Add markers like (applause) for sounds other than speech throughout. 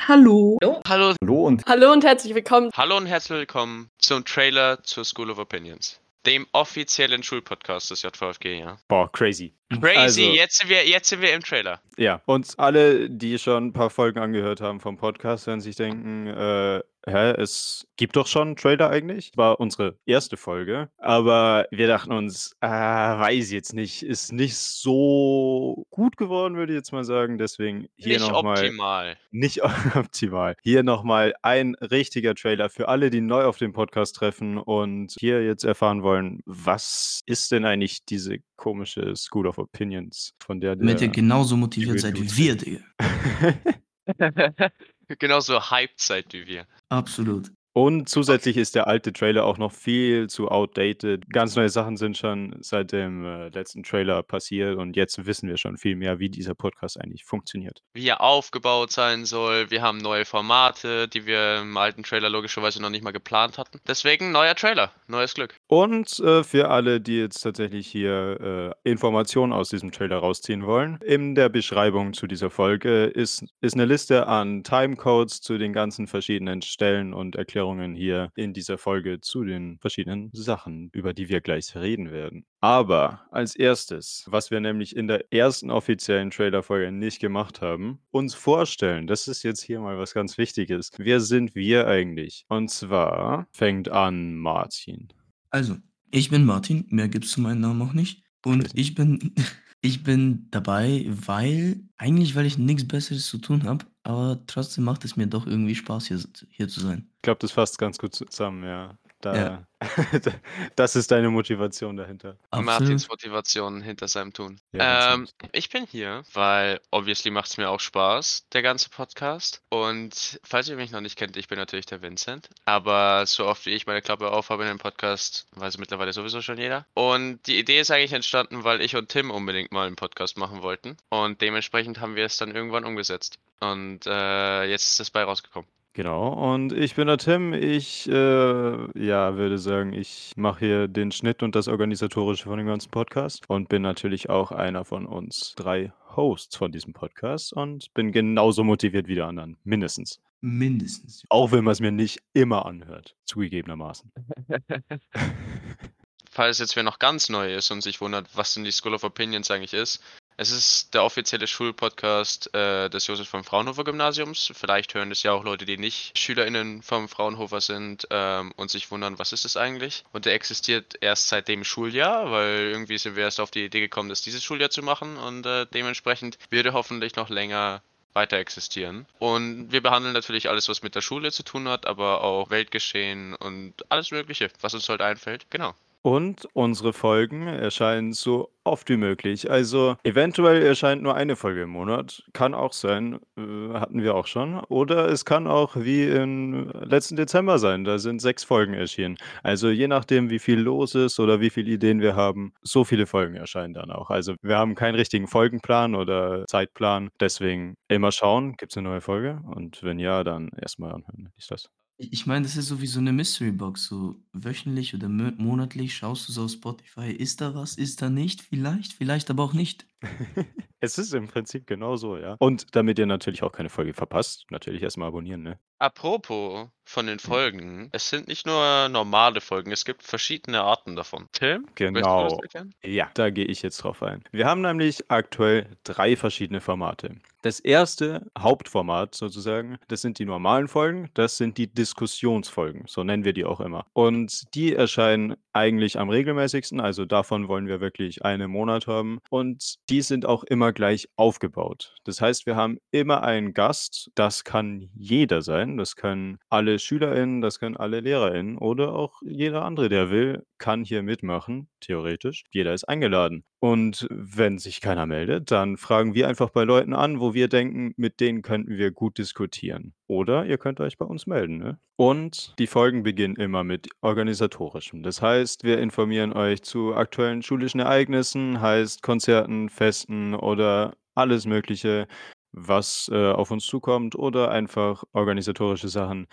Hallo. Hallo. Hallo. Hallo und Hallo und herzlich willkommen. Hallo und herzlich willkommen zum Trailer zur School of Opinions, dem offiziellen Schulpodcast des JVFG, ja. boah, crazy. Crazy, Also- jetzt, sind wir, jetzt sind wir im Trailer. Ja, und alle, die schon ein paar Folgen angehört haben vom Podcast, werden sich denken, äh, hä, es gibt doch schon einen Trailer eigentlich. War unsere erste Folge, aber wir dachten uns, äh, weiß jetzt nicht, ist nicht so gut geworden, würde ich jetzt mal sagen. Deswegen hier Nicht nochmal. optimal. Nicht (laughs) optimal. Hier nochmal ein richtiger Trailer für alle, die neu auf den Podcast treffen und hier jetzt erfahren wollen, was ist denn eigentlich diese komische School of Opinions, von der Damit ihr der genauso motiviert seid wie wir, (laughs) Digga. (laughs) Genauso hyped seid wie wir. Absolut. Und zusätzlich ist der alte Trailer auch noch viel zu outdated. Ganz neue Sachen sind schon seit dem äh, letzten Trailer passiert und jetzt wissen wir schon viel mehr, wie dieser Podcast eigentlich funktioniert. Wie er aufgebaut sein soll. Wir haben neue Formate, die wir im alten Trailer logischerweise noch nicht mal geplant hatten. Deswegen neuer Trailer, neues Glück. Und äh, für alle, die jetzt tatsächlich hier äh, Informationen aus diesem Trailer rausziehen wollen, in der Beschreibung zu dieser Folge ist, ist eine Liste an Timecodes zu den ganzen verschiedenen Stellen und Erklärungen hier in dieser Folge zu den verschiedenen Sachen, über die wir gleich reden werden. Aber als erstes, was wir nämlich in der ersten offiziellen Trailerfolge nicht gemacht haben, uns vorstellen. Das ist jetzt hier mal was ganz Wichtiges. Wer sind wir eigentlich? Und zwar fängt an Martin. Also, ich bin Martin, mehr gibt's zu meinem Namen auch nicht. Und ich bin, (laughs) ich bin dabei, weil, eigentlich weil ich nichts Besseres zu tun habe, aber trotzdem macht es mir doch irgendwie Spaß, hier, hier zu sein. Ich glaube, das fasst ganz gut zusammen, ja. Da, Ja. (laughs) das ist deine Motivation dahinter. Martins Motivation hinter seinem Tun. Ja, ähm, ich bin hier, weil obviously macht es mir auch Spaß, der ganze Podcast. Und falls ihr mich noch nicht kennt, ich bin natürlich der Vincent. Aber so oft wie ich meine Klappe aufhabe in dem Podcast, weiß mittlerweile sowieso schon jeder. Und die Idee ist eigentlich entstanden, weil ich und Tim unbedingt mal einen Podcast machen wollten. Und dementsprechend haben wir es dann irgendwann umgesetzt. Und äh, jetzt ist es bei rausgekommen. Genau, und ich bin der Tim. Ich, äh, ja, würde sagen, ich mache hier den Schnitt und das Organisatorische von dem ganzen Podcast und bin natürlich auch einer von uns drei Hosts von diesem Podcast und bin genauso motiviert wie die anderen, mindestens. Mindestens. Auch wenn man es mir nicht immer anhört, zugegebenermaßen. (laughs) (laughs) falls jetzt wer noch ganz neu ist und sich wundert, was denn die School of Opinions eigentlich ist. Es ist der offizielle Schulpodcast äh, des Josef von Fraunhofer Gymnasiums. Vielleicht hören das ja auch Leute, die nicht SchülerInnen vom Fraunhofer sind ähm, und sich wundern, was ist das eigentlich? Und der existiert erst seit dem Schuljahr, weil irgendwie sind wir erst auf die Idee gekommen, das dieses Schuljahr zu machen und äh, dementsprechend wird er hoffentlich noch länger weiter existieren. Und wir behandeln natürlich alles, was mit der Schule zu tun hat, aber auch Weltgeschehen und alles Mögliche, was uns halt einfällt. Genau. Und unsere Folgen erscheinen so oft wie möglich. Also eventuell erscheint nur eine Folge im Monat. Kann auch sein, äh, hatten wir auch schon. Oder es kann auch wie im letzten Dezember sein. Da sind sechs Folgen erschienen. Also je nachdem, wie viel los ist oder wie viele Ideen wir haben, so viele Folgen erscheinen dann auch. Also wir haben keinen richtigen Folgenplan oder Zeitplan. Deswegen immer schauen, gibt es eine neue Folge? Und wenn ja, dann erstmal anhören. Ist das? Ich meine, das ist so wie so eine Mystery Box. So wöchentlich oder mo- monatlich schaust du so auf Spotify, ist da was, ist da nicht? Vielleicht, vielleicht aber auch nicht. (laughs) Es ist im Prinzip genau so, ja. Und damit ihr natürlich auch keine Folge verpasst, natürlich erstmal abonnieren, ne? Apropos von den Folgen, es sind nicht nur normale Folgen, es gibt verschiedene Arten davon. Tim? möchtest du Genau. das erklären? Ja, da gehe ich jetzt drauf ein. Wir haben nämlich aktuell drei verschiedene Formate. Das erste Hauptformat sozusagen, das sind die normalen Folgen, das sind die Diskussionsfolgen, so nennen wir die auch immer. Und die erscheinen eigentlich am regelmäßigsten, also davon wollen wir wirklich eine im Monat haben. Und die sind auch immer gleich aufgebaut. Das heißt, wir haben immer einen Gast, das kann jeder sein, das können alle SchülerInnen, das können alle LehrerInnen oder auch jeder andere, der will, kann hier mitmachen, theoretisch. Jeder ist eingeladen. Und wenn sich keiner meldet, dann fragen wir einfach bei Leuten an, wo wir denken, mit denen könnten wir gut diskutieren. Oder ihr könnt euch bei uns melden. Ne? Und die Folgen beginnen immer mit organisatorischem. Das heißt, wir informieren euch zu aktuellen schulischen Ereignissen, heißt Konzerten, Festen oder alles Mögliche, was äh, auf uns zukommt oder einfach organisatorische Sachen.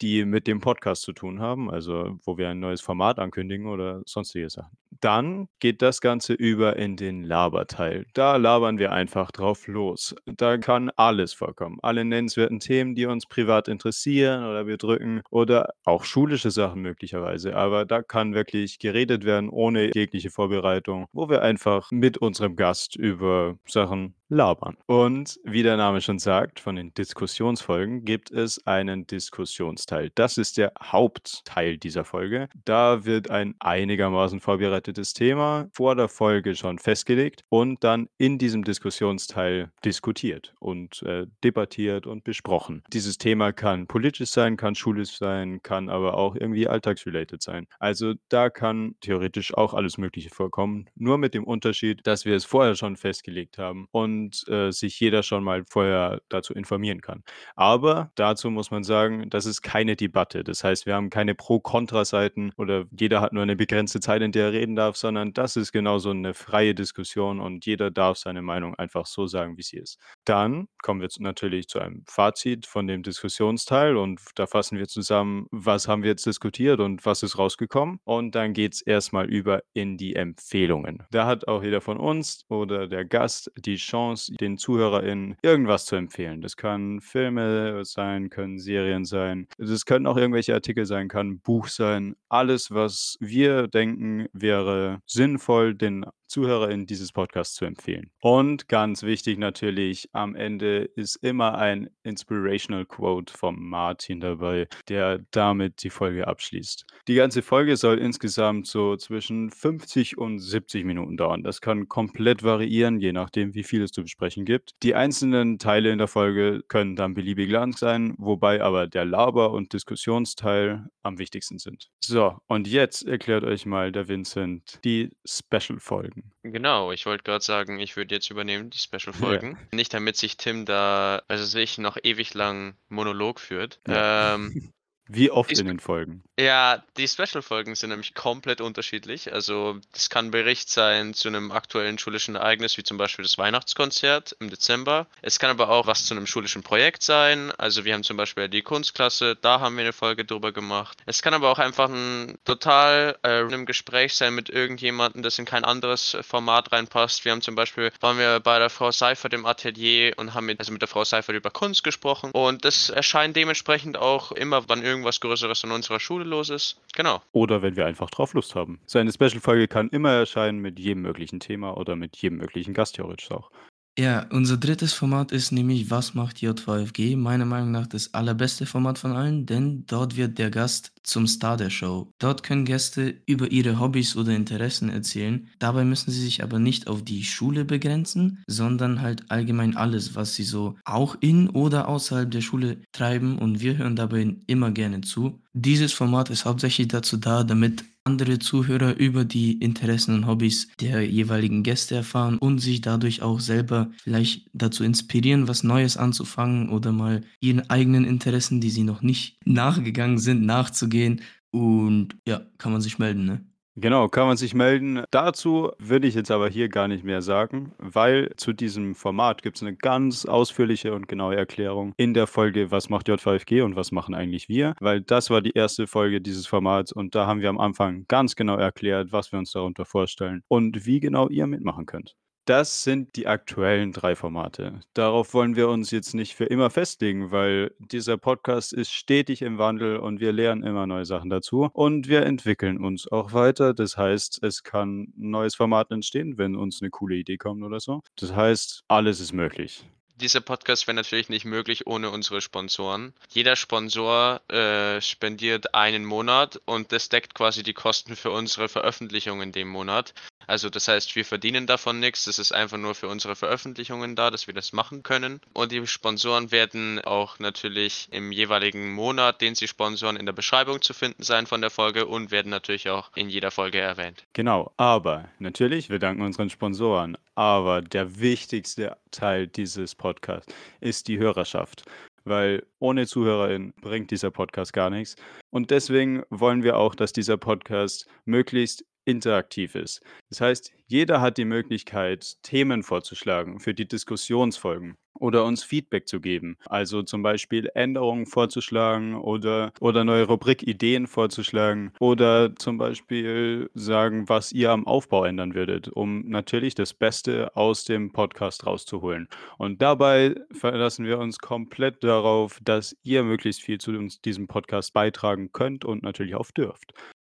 Die mit dem Podcast zu tun haben, also wo wir ein neues Format ankündigen oder sonstige Sachen. Dann geht das Ganze über in den Laberteil. Da labern wir einfach drauf los. Da kann alles vorkommen. Alle nennenswerten Themen, die uns privat interessieren oder wir drücken oder auch schulische Sachen möglicherweise. Aber da kann wirklich geredet werden ohne jegliche Vorbereitung, wo wir einfach mit unserem Gast über Sachen labern. Und wie der Name schon sagt, von den Diskussionsfolgen gibt es einen Diskussionsteil. Das ist der Hauptteil dieser Folge. Da wird ein einigermaßen vorbereitetes Thema vor der Folge schon festgelegt und dann in diesem Diskussionsteil diskutiert und äh, debattiert und besprochen. Dieses Thema kann politisch sein, kann schulisch sein, kann aber auch irgendwie alltagsrelated sein. Also da kann theoretisch auch alles Mögliche vorkommen, nur mit dem Unterschied, dass wir es vorher schon festgelegt haben und und äh, sich jeder schon mal vorher dazu informieren kann. Aber dazu muss man sagen, das ist keine Debatte. Das heißt, wir haben keine Pro-Kontra-Seiten oder jeder hat nur eine begrenzte Zeit, in der er reden darf, sondern das ist genauso eine freie Diskussion und jeder darf seine Meinung einfach so sagen, wie sie ist. Dann kommen wir natürlich zu einem Fazit von dem Diskussionsteil und da fassen wir zusammen, was haben wir jetzt diskutiert und was ist rausgekommen. Und dann geht es erstmal über in die Empfehlungen. Da hat auch jeder von uns oder der Gast die Chance, Chance, den ZuhörerInnen irgendwas zu empfehlen. Das können Filme sein, können Serien sein. Das können auch irgendwelche Artikel sein, kann ein Buch sein. Alles, was wir denken, wäre sinnvoll, den ZuhörerInnen dieses Podcasts zu empfehlen. Und ganz wichtig natürlich, am Ende ist immer ein Inspirational Quote vom Martin dabei, der damit die Folge abschließt. Die ganze Folge soll insgesamt so zwischen 50 und 70 Minuten dauern. Das kann komplett variieren, je nachdem, wie viel es zu besprechen gibt. Die einzelnen Teile in der Folge können dann beliebig lang sein, wobei aber der Laber- und Diskussionsteil am wichtigsten sind. So, und jetzt erklärt euch mal der Vincent die Special-Folgen. Genau, ich wollte gerade sagen, ich würde jetzt übernehmen, die Special-Folgen. Ja. Nicht damit sich Tim da, also sich noch ewig lang Monolog führt. Ja. Ähm, (laughs) Wie oft in den Folgen? Ja, die Special-Folgen sind nämlich komplett unterschiedlich. Also, das kann ein Bericht sein zu einem aktuellen schulischen Ereignis, wie zum Beispiel das Weihnachtskonzert im Dezember. Es kann aber auch was zu einem schulischen Projekt sein. Also, wir haben zum Beispiel die Kunstklasse, da haben wir eine Folge drüber gemacht. Es kann aber auch einfach ein total äh, random Gespräch sein mit irgendjemandem, das in kein anderes Format reinpasst. Wir haben zum Beispiel, waren wir bei der Frau Seifert im Atelier und haben mit, also mit der Frau Seifert über Kunst gesprochen. Und das erscheint dementsprechend auch immer, wann irgendwas Größeres an unserer Schule los ist. Genau. Oder wenn wir einfach drauf Lust haben. So eine Special-Folge kann immer erscheinen mit jedem möglichen Thema oder mit jedem möglichen Gast theoretisch auch. Ja, unser drittes Format ist nämlich Was macht J2FG? Meiner Meinung nach das allerbeste Format von allen, denn dort wird der Gast zum Star der Show. Dort können Gäste über ihre Hobbys oder Interessen erzählen. Dabei müssen sie sich aber nicht auf die Schule begrenzen, sondern halt allgemein alles, was sie so auch in oder außerhalb der Schule treiben und wir hören dabei immer gerne zu. Dieses Format ist hauptsächlich dazu da, damit andere Zuhörer über die Interessen und Hobbys der jeweiligen Gäste erfahren und sich dadurch auch selber vielleicht dazu inspirieren, was Neues anzufangen oder mal ihren eigenen Interessen, die sie noch nicht nachgegangen sind, nachzugehen. Und ja, kann man sich melden, ne? Genau, kann man sich melden. Dazu würde ich jetzt aber hier gar nicht mehr sagen, weil zu diesem Format gibt es eine ganz ausführliche und genaue Erklärung in der Folge Was macht J5G und was machen eigentlich wir, weil das war die erste Folge dieses Formats und da haben wir am Anfang ganz genau erklärt, was wir uns darunter vorstellen und wie genau ihr mitmachen könnt. Das sind die aktuellen drei Formate. Darauf wollen wir uns jetzt nicht für immer festlegen, weil dieser Podcast ist stetig im Wandel und wir lernen immer neue Sachen dazu und wir entwickeln uns auch weiter. Das heißt, es kann ein neues Format entstehen, wenn uns eine coole Idee kommt oder so. Das heißt, alles ist möglich. Dieser Podcast wäre natürlich nicht möglich ohne unsere Sponsoren. Jeder Sponsor äh, spendiert einen Monat und das deckt quasi die Kosten für unsere Veröffentlichung in dem Monat. Also das heißt, wir verdienen davon nichts. Das ist einfach nur für unsere Veröffentlichungen da, dass wir das machen können. Und die Sponsoren werden auch natürlich im jeweiligen Monat, den sie sponsoren, in der Beschreibung zu finden sein von der Folge und werden natürlich auch in jeder Folge erwähnt. Genau, aber natürlich, wir danken unseren Sponsoren. Aber der wichtigste Teil dieses Podcasts ist die Hörerschaft weil ohne ZuhörerInnen bringt dieser Podcast gar nichts. Und deswegen wollen wir auch, dass dieser Podcast möglichst interaktiv ist. Das heißt, jeder hat die Möglichkeit, Themen vorzuschlagen für die Diskussionsfolgen oder uns Feedback zu geben. Also zum Beispiel Änderungen vorzuschlagen oder, oder neue Rubrikideen vorzuschlagen oder zum Beispiel sagen, was ihr am Aufbau ändern würdet, um natürlich das Beste aus dem Podcast rauszuholen. Und dabei verlassen wir uns komplett darauf, dass ihr möglichst viel zu uns, diesem Podcast beitragen könnt und natürlich auch dürft.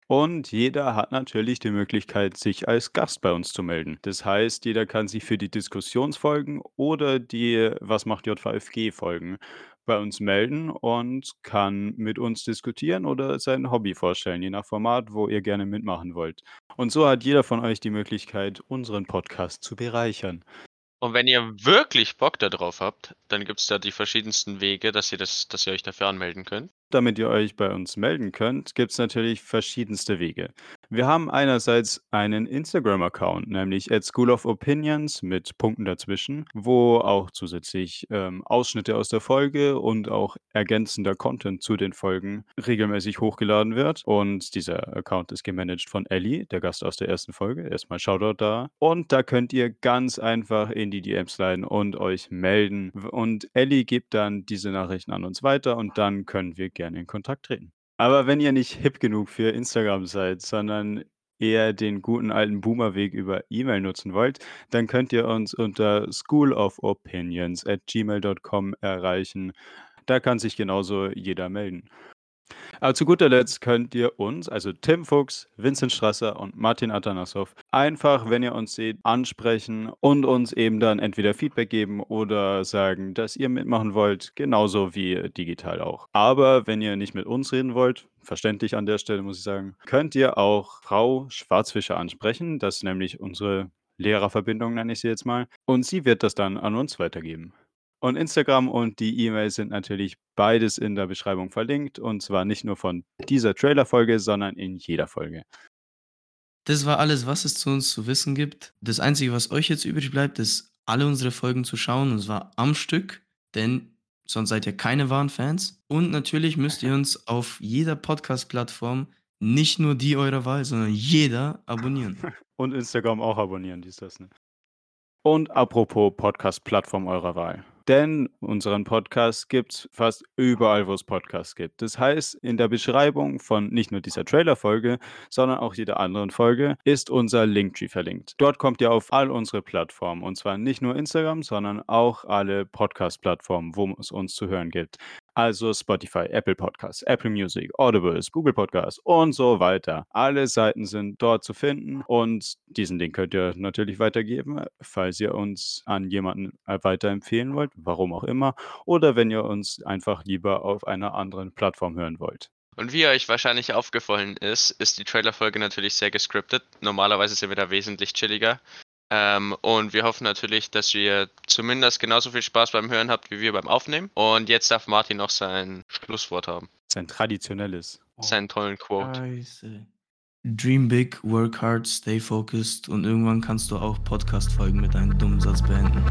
Und jeder hat natürlich die Möglichkeit, sich als Gast bei uns zu melden. Das heißt, jeder kann sich für die Diskussionsfolgen oder die Was macht J5G Folgen bei uns melden und kann mit uns diskutieren oder sein Hobby vorstellen, je nach Format, wo ihr gerne mitmachen wollt. Und so hat jeder von euch die Möglichkeit, unseren Podcast zu bereichern. Und wenn ihr wirklich Bock darauf habt, dann gibt es da die verschiedensten Wege, dass ihr, das, dass ihr euch dafür anmelden könnt. Damit ihr euch bei uns melden könnt, gibt es natürlich verschiedenste Wege. Wir haben einerseits einen Instagram-Account, nämlich at School of Opinions mit Punkten dazwischen, wo auch zusätzlich ähm, Ausschnitte aus der Folge und auch ergänzender Content zu den Folgen regelmäßig hochgeladen wird. Und dieser Account ist gemanagt von Ellie, der Gast aus der ersten Folge. Erstmal Shoutout da. Und da könnt ihr ganz einfach in die DMs leiten und euch melden. Und Ellie gibt dann diese Nachrichten an uns weiter und dann können wir gerne in Kontakt treten. Aber wenn ihr nicht hip genug für Instagram seid, sondern eher den guten alten Boomer-Weg über E-Mail nutzen wollt, dann könnt ihr uns unter schoolofopinions at gmail.com erreichen. Da kann sich genauso jeder melden. Aber zu guter Letzt könnt ihr uns, also Tim Fuchs, Vincent Strasser und Martin Atanasov, einfach, wenn ihr uns seht, ansprechen und uns eben dann entweder Feedback geben oder sagen, dass ihr mitmachen wollt, genauso wie digital auch. Aber wenn ihr nicht mit uns reden wollt, verständlich an der Stelle muss ich sagen, könnt ihr auch Frau Schwarzfischer ansprechen. Das ist nämlich unsere Lehrerverbindung, nenne ich sie jetzt mal. Und sie wird das dann an uns weitergeben. Und Instagram und die E-Mail sind natürlich beides in der Beschreibung verlinkt. Und zwar nicht nur von dieser Trailer-Folge, sondern in jeder Folge. Das war alles, was es zu uns zu wissen gibt. Das Einzige, was euch jetzt übrig bleibt, ist, alle unsere Folgen zu schauen. Und zwar am Stück, denn sonst seid ihr keine wahren Fans. Und natürlich müsst ihr uns auf jeder Podcast-Plattform nicht nur die eurer Wahl, sondern jeder abonnieren. (laughs) Und Instagram auch abonnieren, dies das. Ne? Und apropos Podcast-Plattform eurer Wahl. Denn unseren Podcast gibt es fast überall, wo es Podcasts gibt. Das heißt, in der Beschreibung von nicht nur dieser Trailer-Folge, sondern auch jeder anderen Folge ist unser Linktree verlinkt. Dort kommt ihr auf all unsere Plattformen. Und zwar nicht nur Instagram, sondern auch alle Podcast-Plattformen, wo es uns zu hören gibt. Also Spotify, Apple Podcasts, Apple Music, Audibles, Google Podcasts und so weiter. Alle Seiten sind dort zu finden und diesen Link könnt ihr natürlich weitergeben, falls ihr uns an jemanden weiterempfehlen wollt, warum auch immer, oder wenn ihr uns einfach lieber auf einer anderen Plattform hören wollt. Und wie euch wahrscheinlich aufgefallen ist, ist die Trailerfolge natürlich sehr gescriptet. Normalerweise sind wir da wesentlich chilliger. Ähm, und wir hoffen natürlich, dass ihr zumindest genauso viel Spaß beim Hören habt wie wir beim Aufnehmen. Und jetzt darf Martin noch sein Schlusswort haben. Sein traditionelles. Seinen tollen Quote. Scheiße. Dream big, work hard, stay focused und irgendwann kannst du auch Podcast-Folgen mit einem dummen Satz beenden.